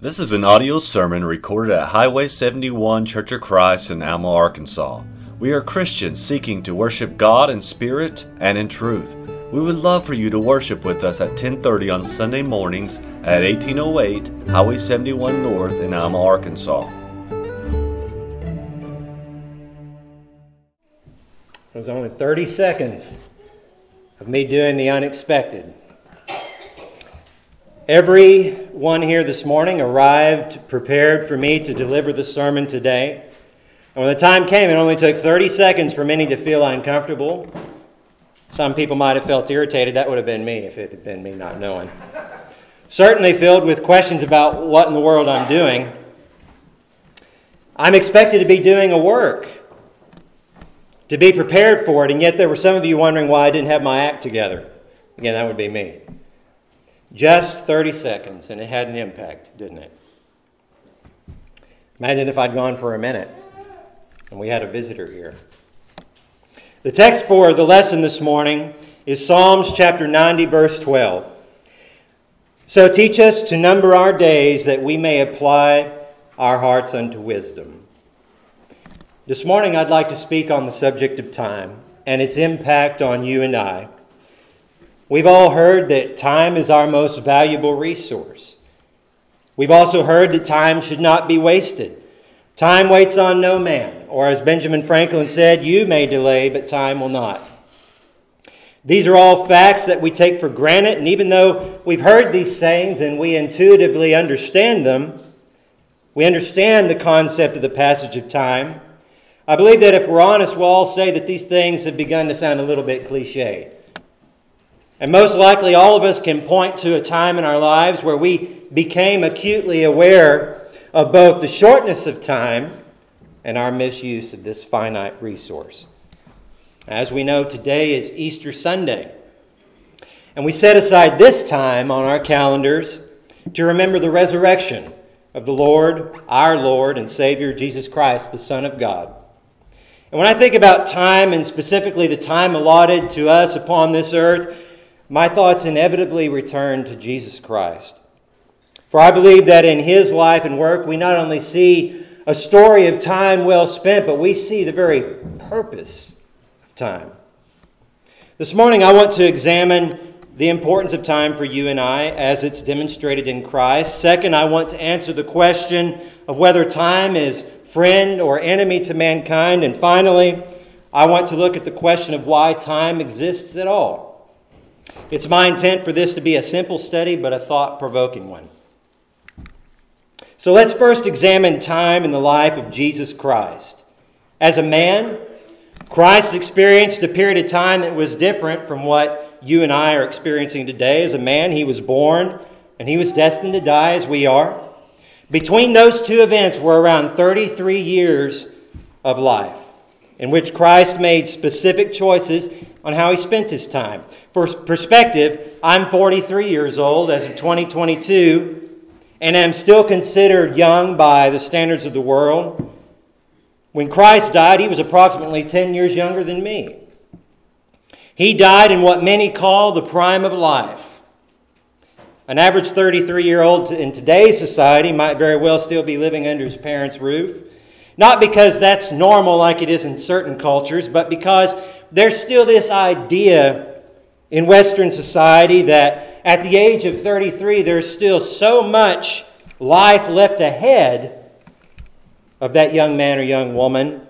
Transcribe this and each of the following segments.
This is an audio sermon recorded at Highway 71 Church of Christ in Alma, Arkansas. We are Christians seeking to worship God in spirit and in truth. We would love for you to worship with us at 10:30 on Sunday mornings at 1808 Highway 71 North in Alma, Arkansas. It was only 30 seconds of me doing the unexpected. Everyone here this morning arrived prepared for me to deliver the sermon today. And when the time came, it only took 30 seconds for many to feel uncomfortable. Some people might have felt irritated. That would have been me if it had been me not knowing. Certainly filled with questions about what in the world I'm doing. I'm expected to be doing a work, to be prepared for it, and yet there were some of you wondering why I didn't have my act together. Again, that would be me. Just 30 seconds, and it had an impact, didn't it? Imagine if I'd gone for a minute and we had a visitor here. The text for the lesson this morning is Psalms chapter 90, verse 12. So teach us to number our days that we may apply our hearts unto wisdom. This morning, I'd like to speak on the subject of time and its impact on you and I. We've all heard that time is our most valuable resource. We've also heard that time should not be wasted. Time waits on no man, or as Benjamin Franklin said, you may delay, but time will not. These are all facts that we take for granted, and even though we've heard these sayings and we intuitively understand them, we understand the concept of the passage of time. I believe that if we're honest, we'll all say that these things have begun to sound a little bit cliche. And most likely, all of us can point to a time in our lives where we became acutely aware of both the shortness of time and our misuse of this finite resource. As we know, today is Easter Sunday. And we set aside this time on our calendars to remember the resurrection of the Lord, our Lord and Savior, Jesus Christ, the Son of God. And when I think about time, and specifically the time allotted to us upon this earth, my thoughts inevitably return to Jesus Christ. For I believe that in his life and work, we not only see a story of time well spent, but we see the very purpose of time. This morning, I want to examine the importance of time for you and I as it's demonstrated in Christ. Second, I want to answer the question of whether time is friend or enemy to mankind. And finally, I want to look at the question of why time exists at all. It's my intent for this to be a simple study, but a thought provoking one. So let's first examine time in the life of Jesus Christ. As a man, Christ experienced a period of time that was different from what you and I are experiencing today. As a man, he was born and he was destined to die as we are. Between those two events were around 33 years of life in which Christ made specific choices on how he spent his time. For perspective, I'm 43 years old as of 2022 and am still considered young by the standards of the world. When Christ died, he was approximately 10 years younger than me. He died in what many call the prime of life. An average 33 year old in today's society might very well still be living under his parents' roof. Not because that's normal like it is in certain cultures, but because there's still this idea in Western society that at the age of 33, there's still so much life left ahead of that young man or young woman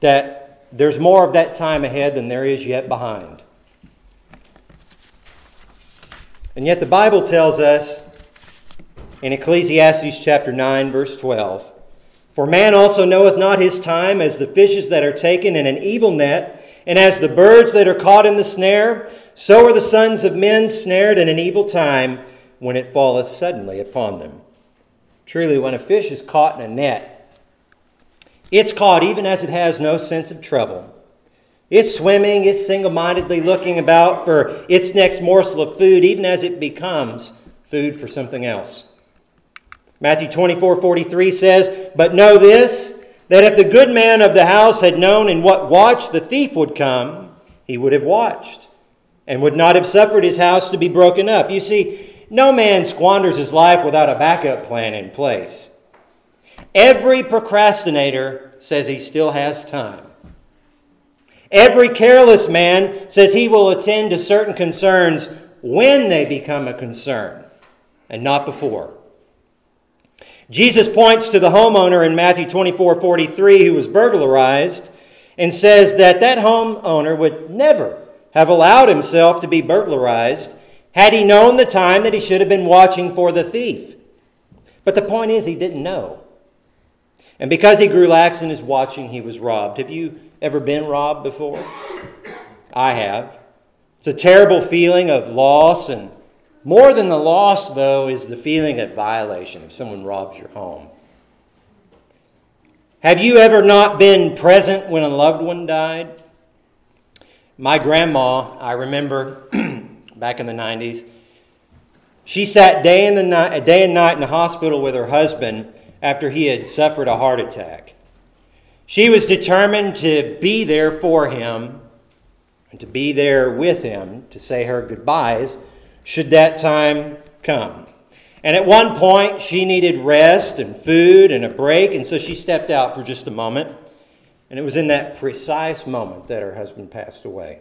that there's more of that time ahead than there is yet behind. And yet the Bible tells us in Ecclesiastes chapter 9, verse 12 for man also knoweth not his time, as the fishes that are taken in an evil net, and as the birds that are caught in the snare, so are the sons of men snared in an evil time when it falleth suddenly upon them. Truly, when a fish is caught in a net, it's caught even as it has no sense of trouble. It's swimming, it's single mindedly looking about for its next morsel of food, even as it becomes food for something else. Matthew 24 43 says, But know this, that if the good man of the house had known in what watch the thief would come, he would have watched and would not have suffered his house to be broken up. You see, no man squanders his life without a backup plan in place. Every procrastinator says he still has time. Every careless man says he will attend to certain concerns when they become a concern and not before. Jesus points to the homeowner in Matthew 24 43 who was burglarized and says that that homeowner would never have allowed himself to be burglarized had he known the time that he should have been watching for the thief. But the point is, he didn't know. And because he grew lax in his watching, he was robbed. Have you ever been robbed before? I have. It's a terrible feeling of loss, and more than the loss, though, is the feeling of violation if someone robs your home. Have you ever not been present when a loved one died? My grandma, I remember back in the 90s, she sat day, and, the night, day and night in the hospital with her husband after he had suffered a heart attack. She was determined to be there for him and to be there with him to say her goodbyes should that time come. And at one point, she needed rest and food and a break, and so she stepped out for just a moment. And it was in that precise moment that her husband passed away.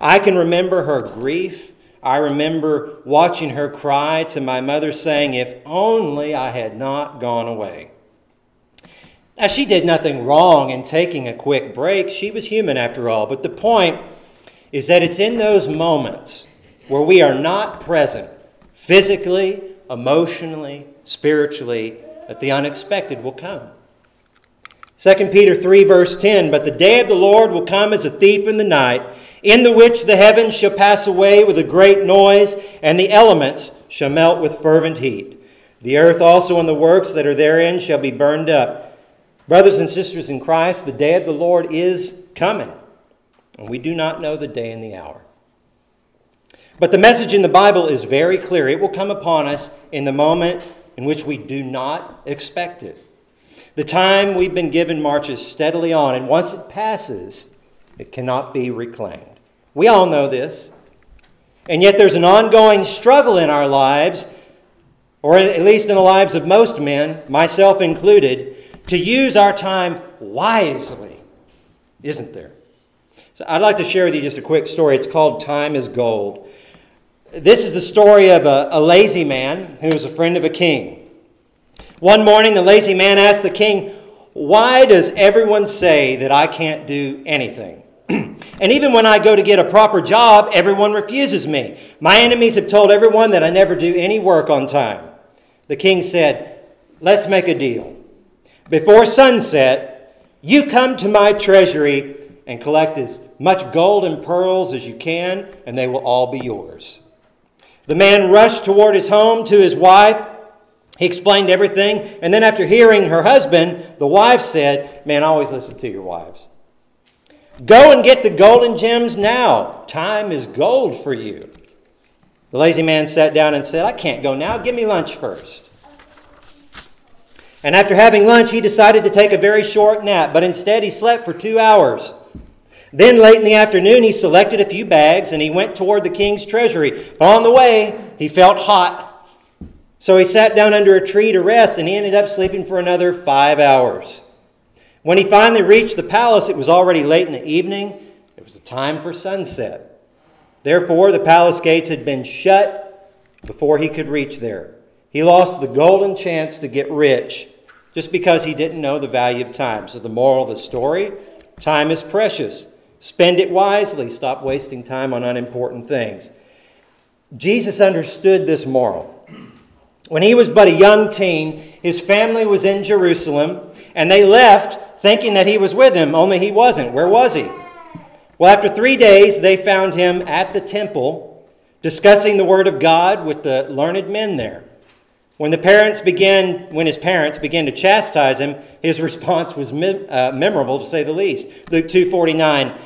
I can remember her grief. I remember watching her cry to my mother, saying, If only I had not gone away. Now, she did nothing wrong in taking a quick break. She was human after all. But the point is that it's in those moments where we are not present physically, emotionally, spiritually, that the unexpected will come. 2 Peter 3, verse 10 But the day of the Lord will come as a thief in the night, in the which the heavens shall pass away with a great noise, and the elements shall melt with fervent heat. The earth also and the works that are therein shall be burned up. Brothers and sisters in Christ, the day of the Lord is coming, and we do not know the day and the hour. But the message in the Bible is very clear. It will come upon us in the moment in which we do not expect it. The time we've been given marches steadily on, and once it passes, it cannot be reclaimed. We all know this. And yet there's an ongoing struggle in our lives, or at least in the lives of most men, myself included, to use our time wisely, isn't there? So I'd like to share with you just a quick story. It's called Time is Gold. This is the story of a, a lazy man who was a friend of a king. One morning, the lazy man asked the king, Why does everyone say that I can't do anything? and even when I go to get a proper job, everyone refuses me. My enemies have told everyone that I never do any work on time. The king said, Let's make a deal. Before sunset, you come to my treasury and collect as much gold and pearls as you can, and they will all be yours. The man rushed toward his home to his wife. He explained everything, and then after hearing her husband, the wife said, Man, always listen to your wives. Go and get the golden gems now. Time is gold for you. The lazy man sat down and said, I can't go now. Give me lunch first. And after having lunch, he decided to take a very short nap, but instead he slept for two hours. Then, late in the afternoon, he selected a few bags and he went toward the king's treasury. On the way, he felt hot. So he sat down under a tree to rest and he ended up sleeping for another five hours. When he finally reached the palace, it was already late in the evening. It was the time for sunset. Therefore, the palace gates had been shut before he could reach there. He lost the golden chance to get rich just because he didn't know the value of time. So, the moral of the story time is precious. Spend it wisely. Stop wasting time on unimportant things. Jesus understood this moral. When he was but a young teen, his family was in Jerusalem, and they left thinking that he was with them, only he wasn't. Where was he? Well, after three days, they found him at the temple discussing the Word of God with the learned men there. When the parents began, when his parents began to chastise him, his response was uh, memorable to say the least. Luke two forty nine.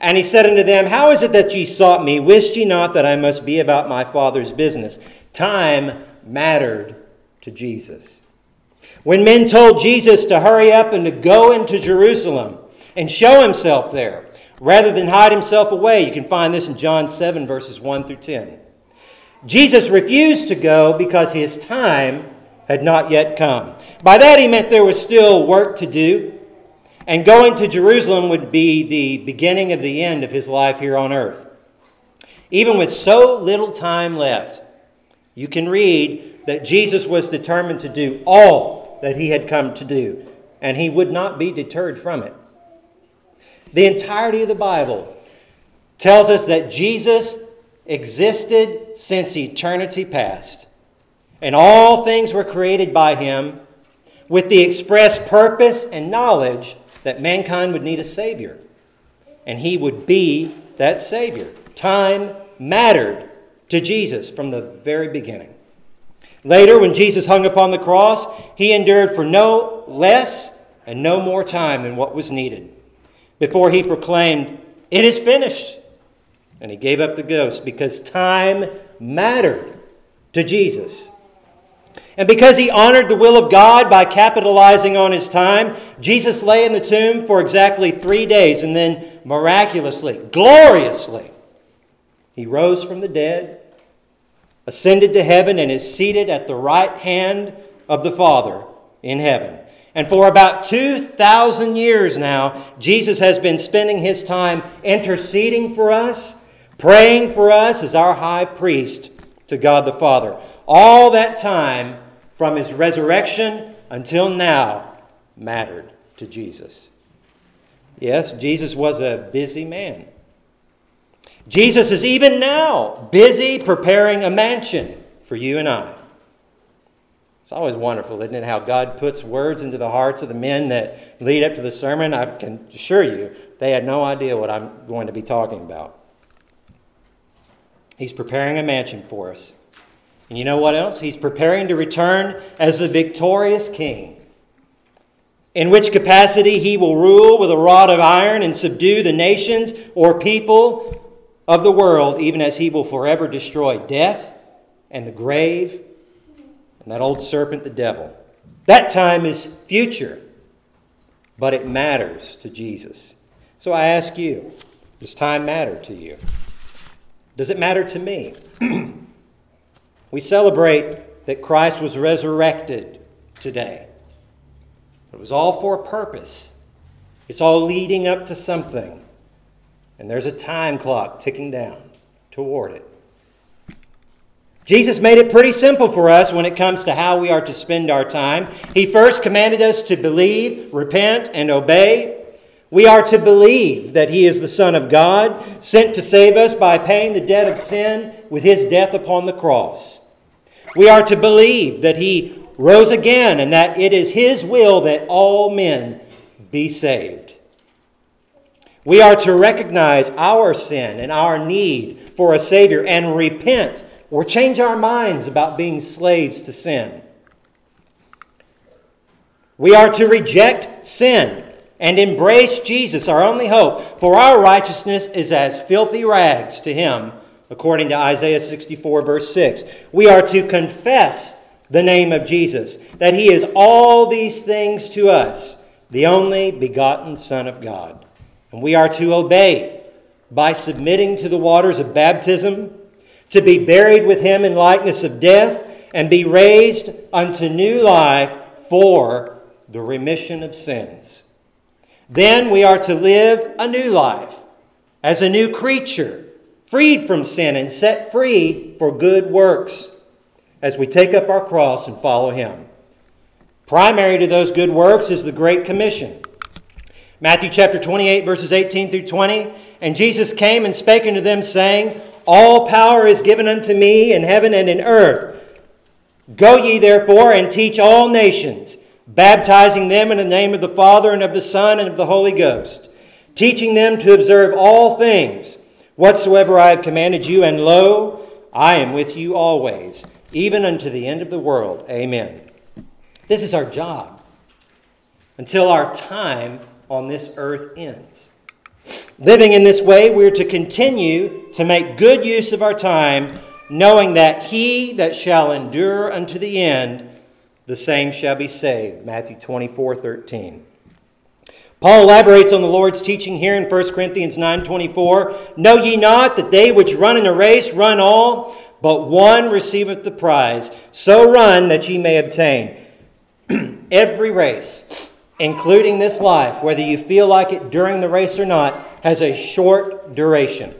And he said unto them, How is it that ye sought me? Wist ye not that I must be about my Father's business? Time mattered to Jesus. When men told Jesus to hurry up and to go into Jerusalem and show himself there, rather than hide himself away, you can find this in John 7, verses 1 through 10. Jesus refused to go because his time had not yet come. By that he meant there was still work to do, and going to Jerusalem would be the beginning of the end of his life here on earth. Even with so little time left, you can read that Jesus was determined to do all that he had come to do, and he would not be deterred from it. The entirety of the Bible tells us that Jesus existed since eternity past, and all things were created by him with the express purpose and knowledge that mankind would need a Savior, and he would be that Savior. Time mattered to Jesus from the very beginning. Later, when Jesus hung upon the cross, he endured for no less and no more time than what was needed before he proclaimed, It is finished. And he gave up the ghost because time mattered to Jesus. And because he honored the will of God by capitalizing on his time, Jesus lay in the tomb for exactly three days and then miraculously, gloriously, he rose from the dead, ascended to heaven, and is seated at the right hand of the Father in heaven. And for about 2,000 years now, Jesus has been spending his time interceding for us, praying for us as our high priest to God the Father. All that time from his resurrection until now mattered to Jesus. Yes, Jesus was a busy man. Jesus is even now busy preparing a mansion for you and I. It's always wonderful, isn't it, how God puts words into the hearts of the men that lead up to the sermon. I can assure you, they had no idea what I'm going to be talking about. He's preparing a mansion for us. And you know what else? He's preparing to return as the victorious king. In which capacity he will rule with a rod of iron and subdue the nations or people of the world, even as he will forever destroy death and the grave and that old serpent, the devil. That time is future, but it matters to Jesus. So I ask you, does time matter to you? Does it matter to me? we celebrate that Christ was resurrected today. It was all for a purpose. It's all leading up to something. And there's a time clock ticking down toward it. Jesus made it pretty simple for us when it comes to how we are to spend our time. He first commanded us to believe, repent, and obey. We are to believe that He is the Son of God, sent to save us by paying the debt of sin with His death upon the cross. We are to believe that He rose again and that it is His will that all men be saved. We are to recognize our sin and our need for a Savior and repent or change our minds about being slaves to sin. We are to reject sin and embrace Jesus, our only hope, for our righteousness is as filthy rags to Him, according to Isaiah 64, verse 6. We are to confess the name of Jesus, that He is all these things to us, the only begotten Son of God. And we are to obey by submitting to the waters of baptism, to be buried with him in likeness of death, and be raised unto new life for the remission of sins. Then we are to live a new life as a new creature, freed from sin and set free for good works as we take up our cross and follow him. Primary to those good works is the Great Commission. Matthew chapter 28, verses 18 through 20. And Jesus came and spake unto them, saying, All power is given unto me in heaven and in earth. Go ye therefore and teach all nations, baptizing them in the name of the Father and of the Son and of the Holy Ghost, teaching them to observe all things whatsoever I have commanded you. And lo, I am with you always, even unto the end of the world. Amen. This is our job until our time on this earth ends. Living in this way, we're to continue to make good use of our time, knowing that he that shall endure unto the end, the same shall be saved. Matthew 24 13. Paul elaborates on the Lord's teaching here in 1 Corinthians 9:24, "Know ye not that they which run in a race run all, but one receiveth the prize. So run that ye may obtain. Every race, including this life, whether you feel like it during the race or not, has a short duration.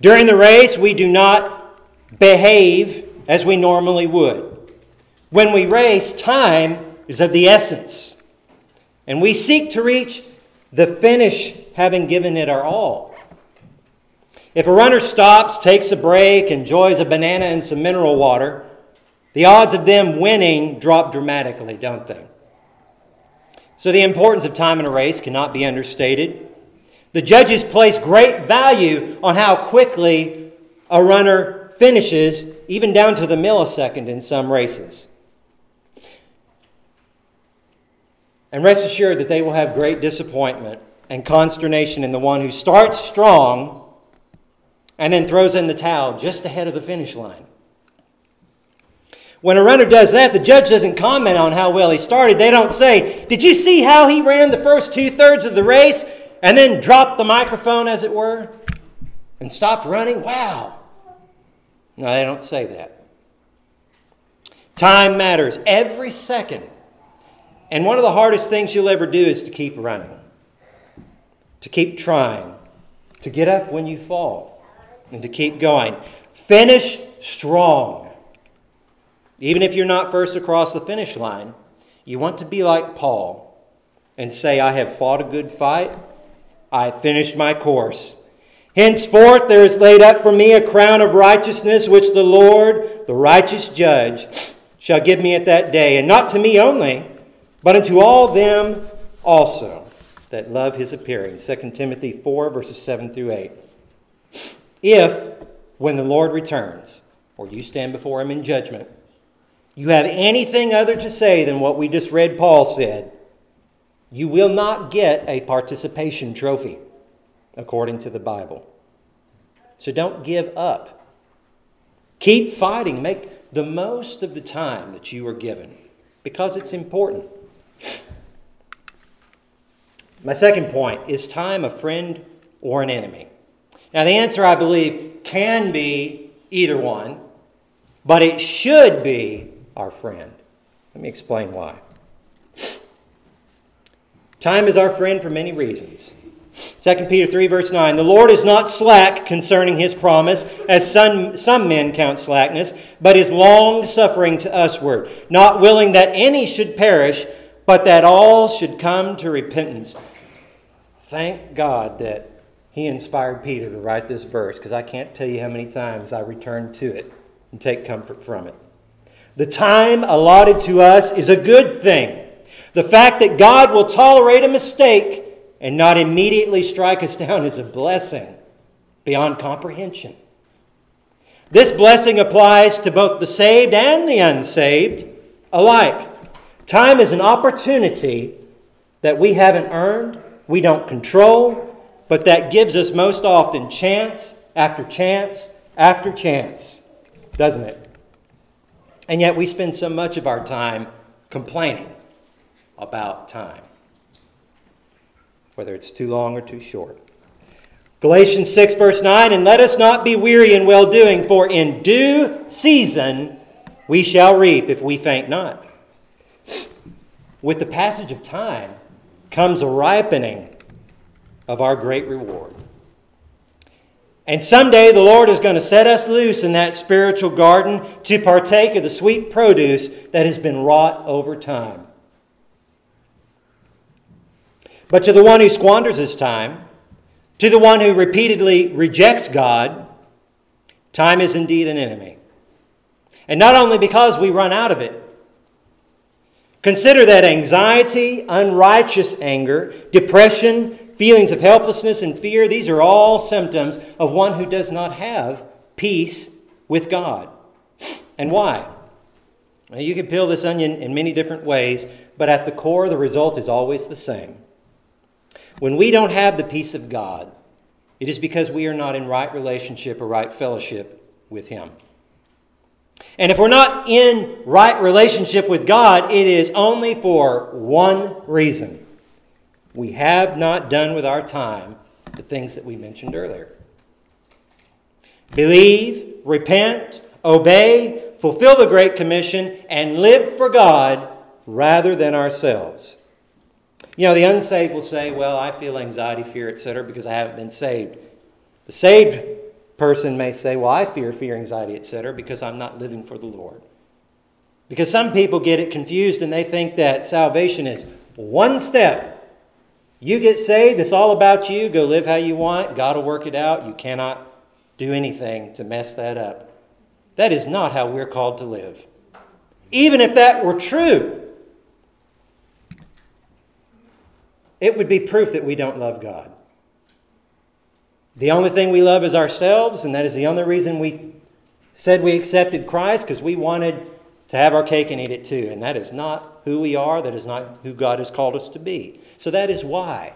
During the race, we do not behave as we normally would. When we race, time is of the essence. And we seek to reach the finish having given it our all. If a runner stops, takes a break, enjoys a banana and some mineral water, the odds of them winning drop dramatically, don't they? So the importance of time in a race cannot be understated. The judges place great value on how quickly a runner finishes, even down to the millisecond in some races. And rest assured that they will have great disappointment and consternation in the one who starts strong and then throws in the towel just ahead of the finish line. When a runner does that, the judge doesn't comment on how well he started. They don't say, Did you see how he ran the first two thirds of the race? and then dropped the microphone, as it were, and stopped running? Wow. No, they don't say that. Time matters every second. And one of the hardest things you'll ever do is to keep running, to keep trying, to get up when you fall, and to keep going. Finish strong. Even if you're not first across the finish line, you want to be like Paul and say, I have fought a good fight. I finished my course. Henceforth there is laid up for me a crown of righteousness, which the Lord, the righteous judge, shall give me at that day, and not to me only, but unto all them also that love his appearing. 2 Timothy 4, verses 7 through 8. If, when the Lord returns, or you stand before him in judgment, you have anything other to say than what we just read Paul said, you will not get a participation trophy, according to the Bible. So don't give up. Keep fighting. Make the most of the time that you are given because it's important. My second point is time a friend or an enemy? Now, the answer, I believe, can be either one, but it should be our friend. Let me explain why. Time is our friend for many reasons. 2 Peter 3, verse 9 The Lord is not slack concerning his promise, as some, some men count slackness, but is long suffering to usward, not willing that any should perish, but that all should come to repentance. Thank God that he inspired Peter to write this verse, because I can't tell you how many times I return to it and take comfort from it. The time allotted to us is a good thing. The fact that God will tolerate a mistake and not immediately strike us down is a blessing beyond comprehension. This blessing applies to both the saved and the unsaved alike. Time is an opportunity that we haven't earned, we don't control, but that gives us most often chance after chance after chance, doesn't it? And yet we spend so much of our time complaining about time, whether it's too long or too short. Galatians 6, verse 9, and let us not be weary in well doing, for in due season we shall reap if we faint not. With the passage of time comes a ripening of our great reward. And someday the Lord is going to set us loose in that spiritual garden to partake of the sweet produce that has been wrought over time. But to the one who squanders his time, to the one who repeatedly rejects God, time is indeed an enemy. And not only because we run out of it. Consider that anxiety, unrighteous anger, depression, feelings of helplessness and fear, these are all symptoms of one who does not have peace with God. And why? Now, you can peel this onion in many different ways, but at the core, the result is always the same. When we don't have the peace of God, it is because we are not in right relationship or right fellowship with Him. And if we're not in right relationship with God, it is only for one reason. We have not done with our time the things that we mentioned earlier. believe, repent, obey, fulfill the Great Commission, and live for God rather than ourselves. You know, the unsaved will say, Well, I feel anxiety, fear, etc., because I haven't been saved. The saved person may say, Well, I fear, fear, anxiety, etc., because I'm not living for the Lord. Because some people get it confused and they think that salvation is one step. You get saved, it's all about you. Go live how you want. God will work it out. You cannot do anything to mess that up. That is not how we're called to live. Even if that were true, it would be proof that we don't love God. The only thing we love is ourselves, and that is the only reason we said we accepted Christ, because we wanted to have our cake and eat it too. And that is not who we are, that is not who God has called us to be. So that is why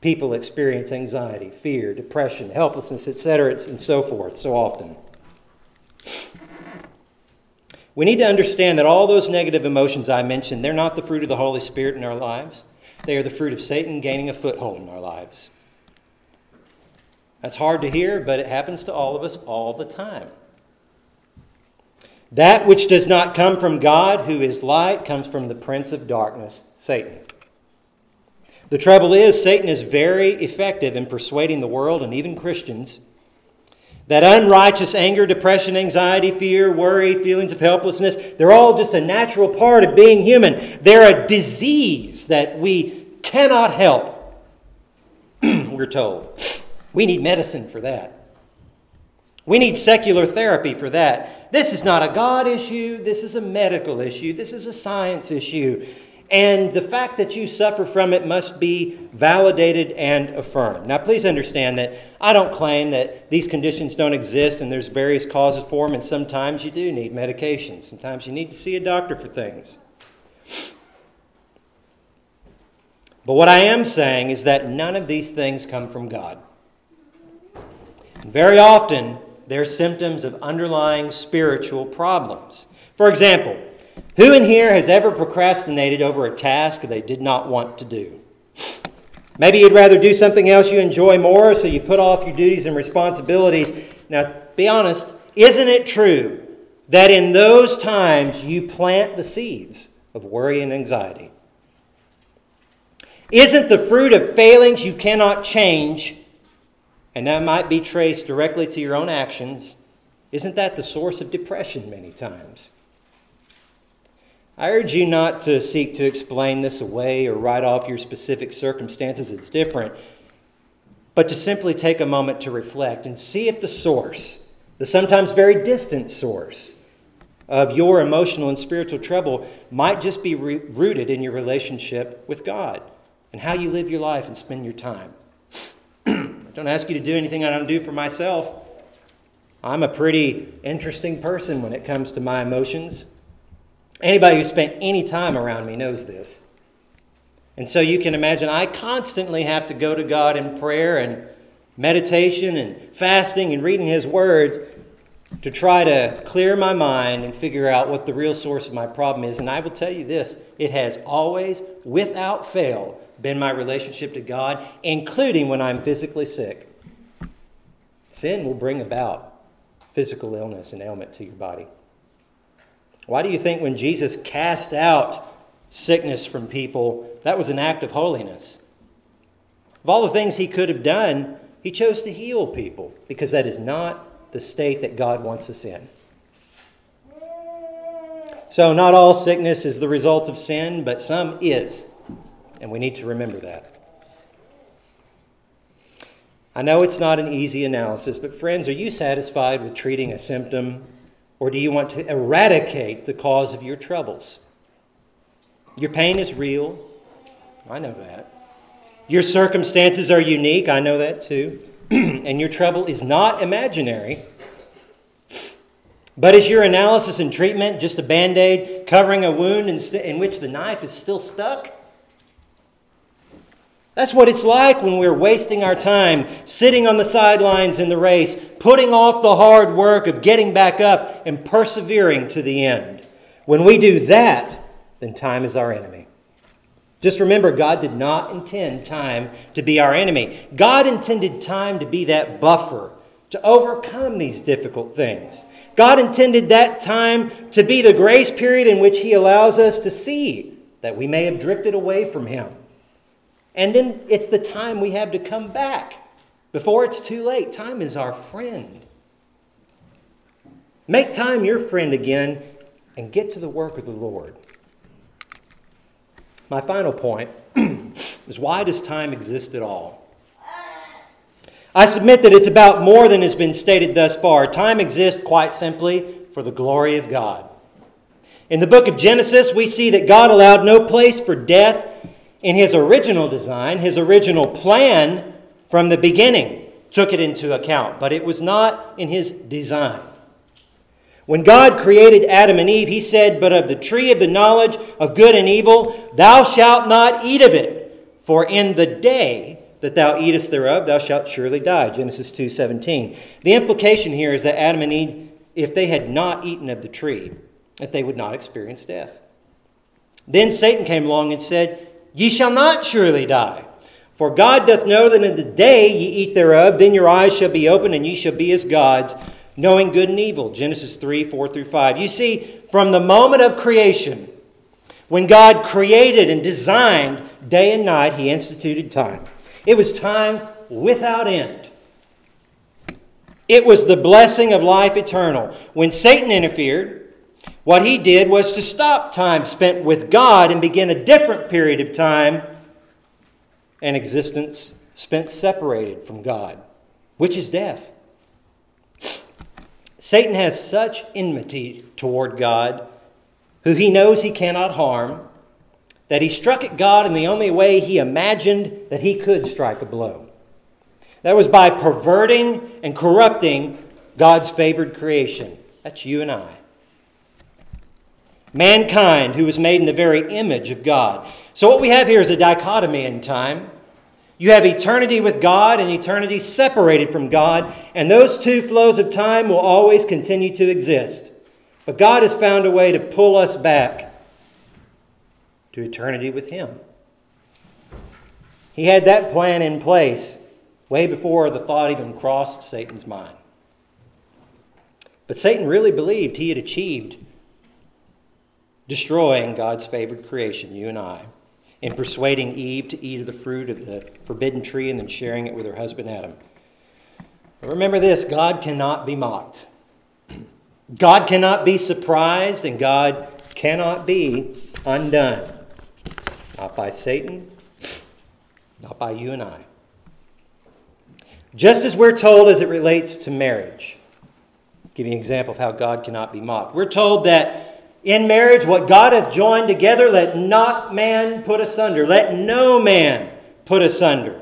people experience anxiety, fear, depression, helplessness, etc., and so forth so often. We need to understand that all those negative emotions I mentioned, they're not the fruit of the Holy Spirit in our lives. They are the fruit of Satan gaining a foothold in our lives. That's hard to hear, but it happens to all of us all the time. That which does not come from God, who is light, comes from the prince of darkness, Satan. The trouble is, Satan is very effective in persuading the world and even Christians that unrighteous anger, depression, anxiety, fear, worry, feelings of helplessness, they're all just a natural part of being human. They're a disease that we cannot help, we're told. We need medicine for that. We need secular therapy for that. This is not a God issue. This is a medical issue. This is a science issue. And the fact that you suffer from it must be validated and affirmed. Now, please understand that I don't claim that these conditions don't exist and there's various causes for them, and sometimes you do need medication. Sometimes you need to see a doctor for things. But what I am saying is that none of these things come from God. Very often, they're symptoms of underlying spiritual problems. For example, who in here has ever procrastinated over a task they did not want to do? Maybe you'd rather do something else you enjoy more, so you put off your duties and responsibilities. Now, be honest, isn't it true that in those times you plant the seeds of worry and anxiety? Isn't the fruit of failings you cannot change, and that might be traced directly to your own actions, isn't that the source of depression many times? I urge you not to seek to explain this away or write off your specific circumstances as different, but to simply take a moment to reflect and see if the source, the sometimes very distant source, of your emotional and spiritual trouble might just be re- rooted in your relationship with God and how you live your life and spend your time. Don't ask you to do anything I don't do for myself. I'm a pretty interesting person when it comes to my emotions. Anybody who spent any time around me knows this. And so you can imagine I constantly have to go to God in prayer and meditation and fasting and reading His words to try to clear my mind and figure out what the real source of my problem is. And I will tell you this it has always, without fail, been my relationship to God, including when I'm physically sick. Sin will bring about physical illness and ailment to your body. Why do you think when Jesus cast out sickness from people, that was an act of holiness? Of all the things he could have done, he chose to heal people because that is not the state that God wants us in. So, not all sickness is the result of sin, but some is. And we need to remember that. I know it's not an easy analysis, but friends, are you satisfied with treating a symptom or do you want to eradicate the cause of your troubles? Your pain is real. I know that. Your circumstances are unique. I know that too. and your trouble is not imaginary. But is your analysis and treatment just a band aid covering a wound in, st- in which the knife is still stuck? That's what it's like when we're wasting our time sitting on the sidelines in the race, putting off the hard work of getting back up and persevering to the end. When we do that, then time is our enemy. Just remember, God did not intend time to be our enemy. God intended time to be that buffer to overcome these difficult things. God intended that time to be the grace period in which He allows us to see that we may have drifted away from Him. And then it's the time we have to come back before it's too late. Time is our friend. Make time your friend again and get to the work of the Lord. My final point is why does time exist at all? I submit that it's about more than has been stated thus far. Time exists quite simply for the glory of God. In the book of Genesis, we see that God allowed no place for death in his original design, his original plan from the beginning took it into account, but it was not in his design. When God created Adam and Eve, he said, But of the tree of the knowledge of good and evil, thou shalt not eat of it, for in the day that thou eatest thereof, thou shalt surely die. Genesis 2:17. The implication here is that Adam and Eve, if they had not eaten of the tree, that they would not experience death. Then Satan came along and said, Ye shall not surely die. For God doth know that in the day ye eat thereof, then your eyes shall be open, and ye shall be as gods, knowing good and evil. Genesis 3 4 through 5. You see, from the moment of creation, when God created and designed day and night, he instituted time. It was time without end. It was the blessing of life eternal. When Satan interfered, what he did was to stop time spent with God and begin a different period of time and existence spent separated from God, which is death. Satan has such enmity toward God, who he knows he cannot harm, that he struck at God in the only way he imagined that he could strike a blow. That was by perverting and corrupting God's favored creation. That's you and I. Mankind, who was made in the very image of God. So, what we have here is a dichotomy in time. You have eternity with God and eternity separated from God, and those two flows of time will always continue to exist. But God has found a way to pull us back to eternity with Him. He had that plan in place way before the thought even crossed Satan's mind. But Satan really believed he had achieved destroying God's favored creation, you and I, in persuading Eve to eat of the fruit of the forbidden tree and then sharing it with her husband Adam. But remember this God cannot be mocked. God cannot be surprised, and God cannot be undone. Not by Satan, not by you and I. Just as we're told as it relates to marriage, give you an example of how God cannot be mocked. We're told that in marriage, what God hath joined together, let not man put asunder. Let no man put asunder.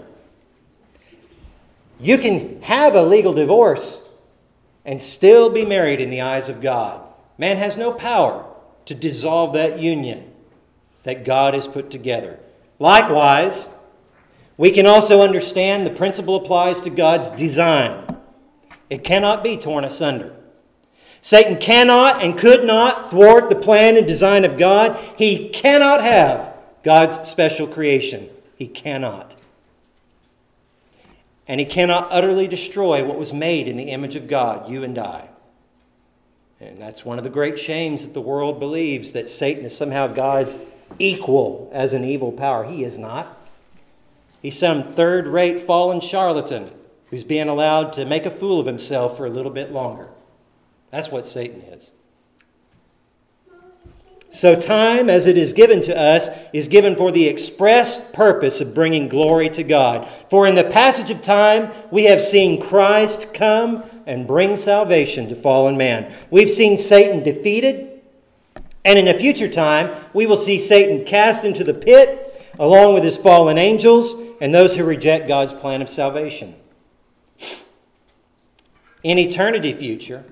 You can have a legal divorce and still be married in the eyes of God. Man has no power to dissolve that union that God has put together. Likewise, we can also understand the principle applies to God's design. It cannot be torn asunder. Satan cannot and could not thwart the plan and design of God. He cannot have God's special creation. He cannot. And he cannot utterly destroy what was made in the image of God, you and I. And that's one of the great shames that the world believes that Satan is somehow God's equal as an evil power. He is not. He's some third rate fallen charlatan who's being allowed to make a fool of himself for a little bit longer. That's what Satan is. So, time, as it is given to us, is given for the express purpose of bringing glory to God. For in the passage of time, we have seen Christ come and bring salvation to fallen man. We've seen Satan defeated and in a future time, we will see Satan cast into the pit along with his fallen angels and those who reject God's plan of salvation. In eternity future,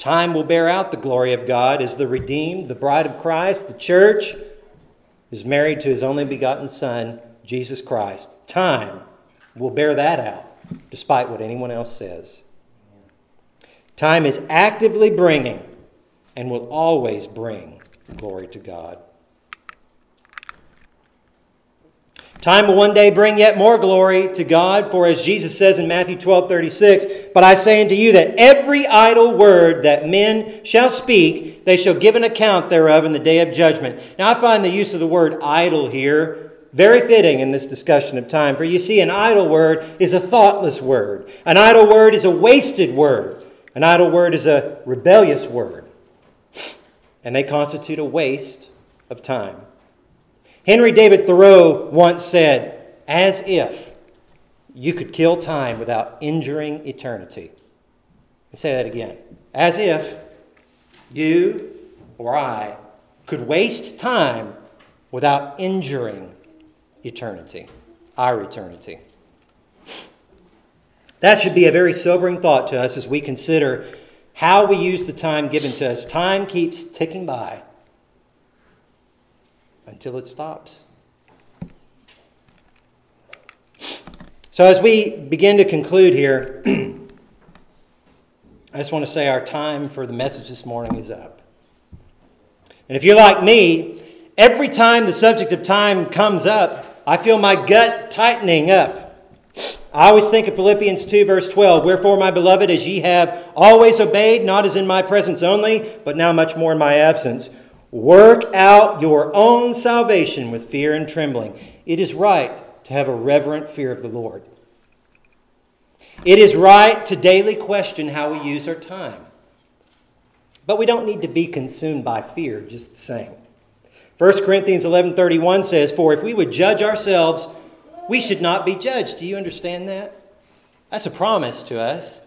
time will bear out the glory of God as the redeemed, the bride of Christ, the church, is married to his only begotten Son, Jesus Christ. Time will bear that out, despite what anyone else says. Time is actively bringing and will always bring Glory to God. Time will one day bring yet more glory to God, for as Jesus says in Matthew 12 36, But I say unto you that every idle word that men shall speak, they shall give an account thereof in the day of judgment. Now, I find the use of the word idle here very fitting in this discussion of time, for you see, an idle word is a thoughtless word, an idle word is a wasted word, an idle word is a rebellious word, and they constitute a waste of time. Henry David Thoreau once said, as if you could kill time without injuring eternity. Let me say that again. As if you or I could waste time without injuring eternity, our eternity. That should be a very sobering thought to us as we consider how we use the time given to us. Time keeps ticking by until it stops. So, as we begin to conclude here, I just want to say our time for the message this morning is up. And if you're like me, every time the subject of time comes up, I feel my gut tightening up. I always think of Philippians 2, verse 12. Wherefore, my beloved, as ye have always obeyed, not as in my presence only, but now much more in my absence, Work out your own salvation with fear and trembling. It is right to have a reverent fear of the Lord. It is right to daily question how we use our time. But we don't need to be consumed by fear just the same. 1 Corinthians 11:31 says, "For if we would judge ourselves, we should not be judged." Do you understand that? That's a promise to us.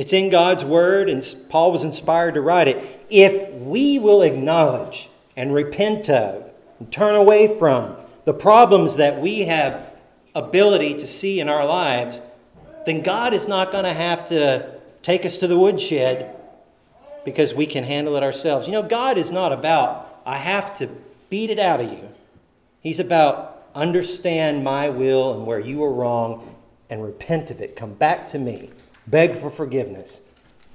It's in God's word, and Paul was inspired to write it. If we will acknowledge and repent of and turn away from the problems that we have ability to see in our lives, then God is not going to have to take us to the woodshed because we can handle it ourselves. You know, God is not about, I have to beat it out of you. He's about, understand my will and where you are wrong and repent of it. Come back to me beg for forgiveness.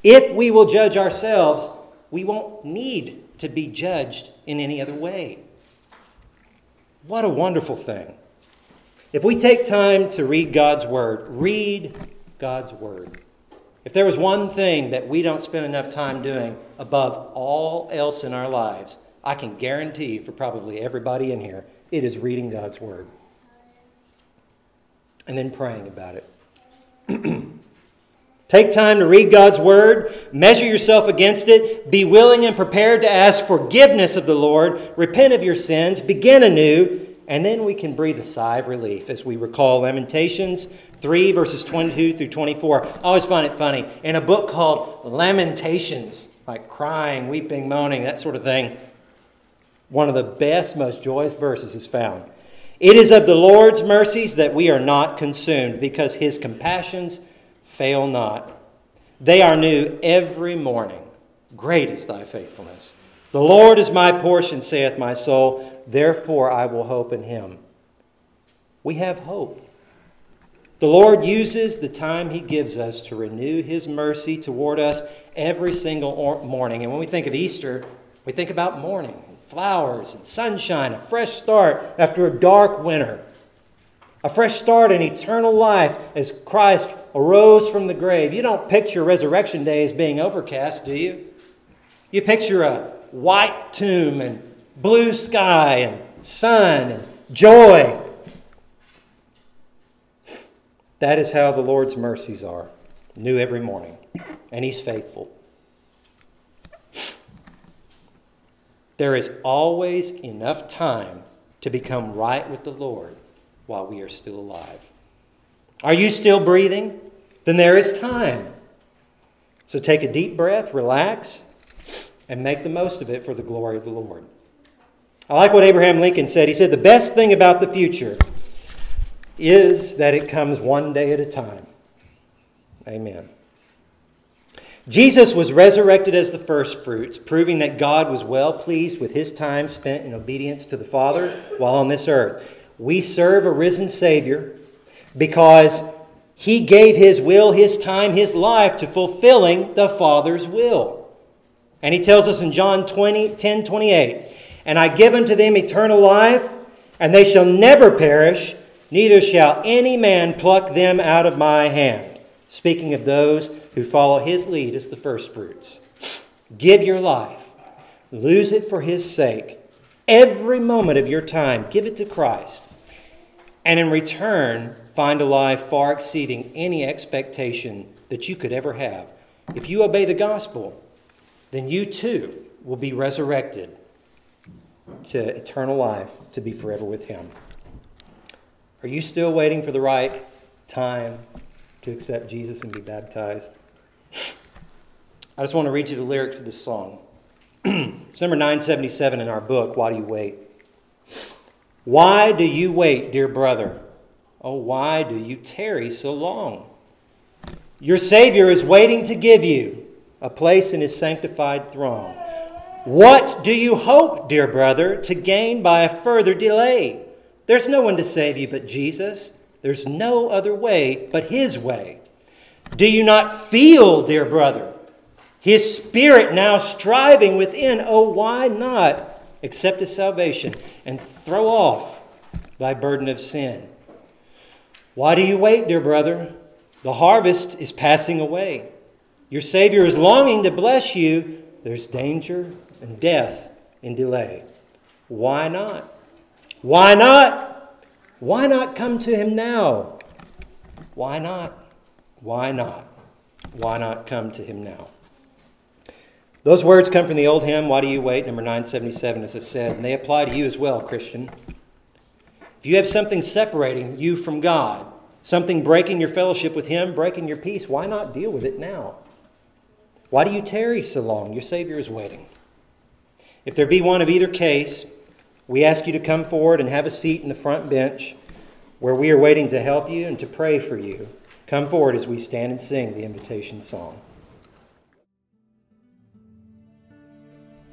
If we will judge ourselves, we won't need to be judged in any other way. What a wonderful thing. If we take time to read God's Word, read God's Word. If there was one thing that we don't spend enough time doing above all else in our lives, I can guarantee for probably everybody in here, it is reading God's Word and then praying about it. Take time to read God's word, measure yourself against it, be willing and prepared to ask forgiveness of the Lord, repent of your sins, begin anew, and then we can breathe a sigh of relief as we recall Lamentations 3, verses 22 through 24. I always find it funny. In a book called Lamentations, like crying, weeping, moaning, that sort of thing, one of the best, most joyous verses is found. It is of the Lord's mercies that we are not consumed, because his compassions fail not. They are new every morning. Great is thy faithfulness. The Lord is my portion, saith my soul. Therefore I will hope in him. We have hope. The Lord uses the time He gives us to renew His mercy toward us every single morning. And when we think of Easter, we think about morning, and flowers, and sunshine, a fresh start after a dark winter, a fresh start in eternal life as Christ arose from the grave. You don't picture Resurrection Day as being overcast, do you? You picture a white tomb and blue sky and sun and joy. That is how the Lord's mercies are, new every morning, and He's faithful. There is always enough time to become right with the Lord while we are still alive. Are you still breathing? Then there is time. So take a deep breath, relax, and make the most of it for the glory of the Lord. I like what Abraham Lincoln said. He said, The best thing about the future is that it comes one day at a time. Amen. Jesus was resurrected as the first fruits, proving that God was well pleased with his time spent in obedience to the Father while on this earth. We serve a risen Savior because he gave his will, his time, his life to fulfilling the Father's will. And he tells us in John 20, 10 28, And I give unto them eternal life, and they shall never perish, neither shall any man pluck them out of my hand. Speaking of those who follow his lead as the firstfruits. Give your life, lose it for his sake. Every moment of your time, give it to Christ. And in return, find a life far exceeding any expectation that you could ever have. If you obey the gospel, then you too will be resurrected to eternal life to be forever with Him. Are you still waiting for the right time to accept Jesus and be baptized? I just want to read you the lyrics of this song. it's number 977 in our book, Why Do You Wait? Why do you wait, dear brother? Oh, why do you tarry so long? Your Savior is waiting to give you a place in his sanctified throne. What do you hope, dear brother, to gain by a further delay? There's no one to save you but Jesus. There's no other way but his way. Do you not feel, dear brother, his spirit now striving within? Oh, why not accept his salvation and throw off thy burden of sin? Why do you wait, dear brother? The harvest is passing away. Your Savior is longing to bless you. There's danger and death in delay. Why not? Why not? Why not come to Him now? Why not? Why not? Why not come to Him now? Those words come from the old hymn, Why Do You Wait, number 977, as I said, and they apply to you as well, Christian. If you have something separating you from God, something breaking your fellowship with Him, breaking your peace, why not deal with it now? Why do you tarry so long? Your Savior is waiting. If there be one of either case, we ask you to come forward and have a seat in the front bench where we are waiting to help you and to pray for you. Come forward as we stand and sing the invitation song.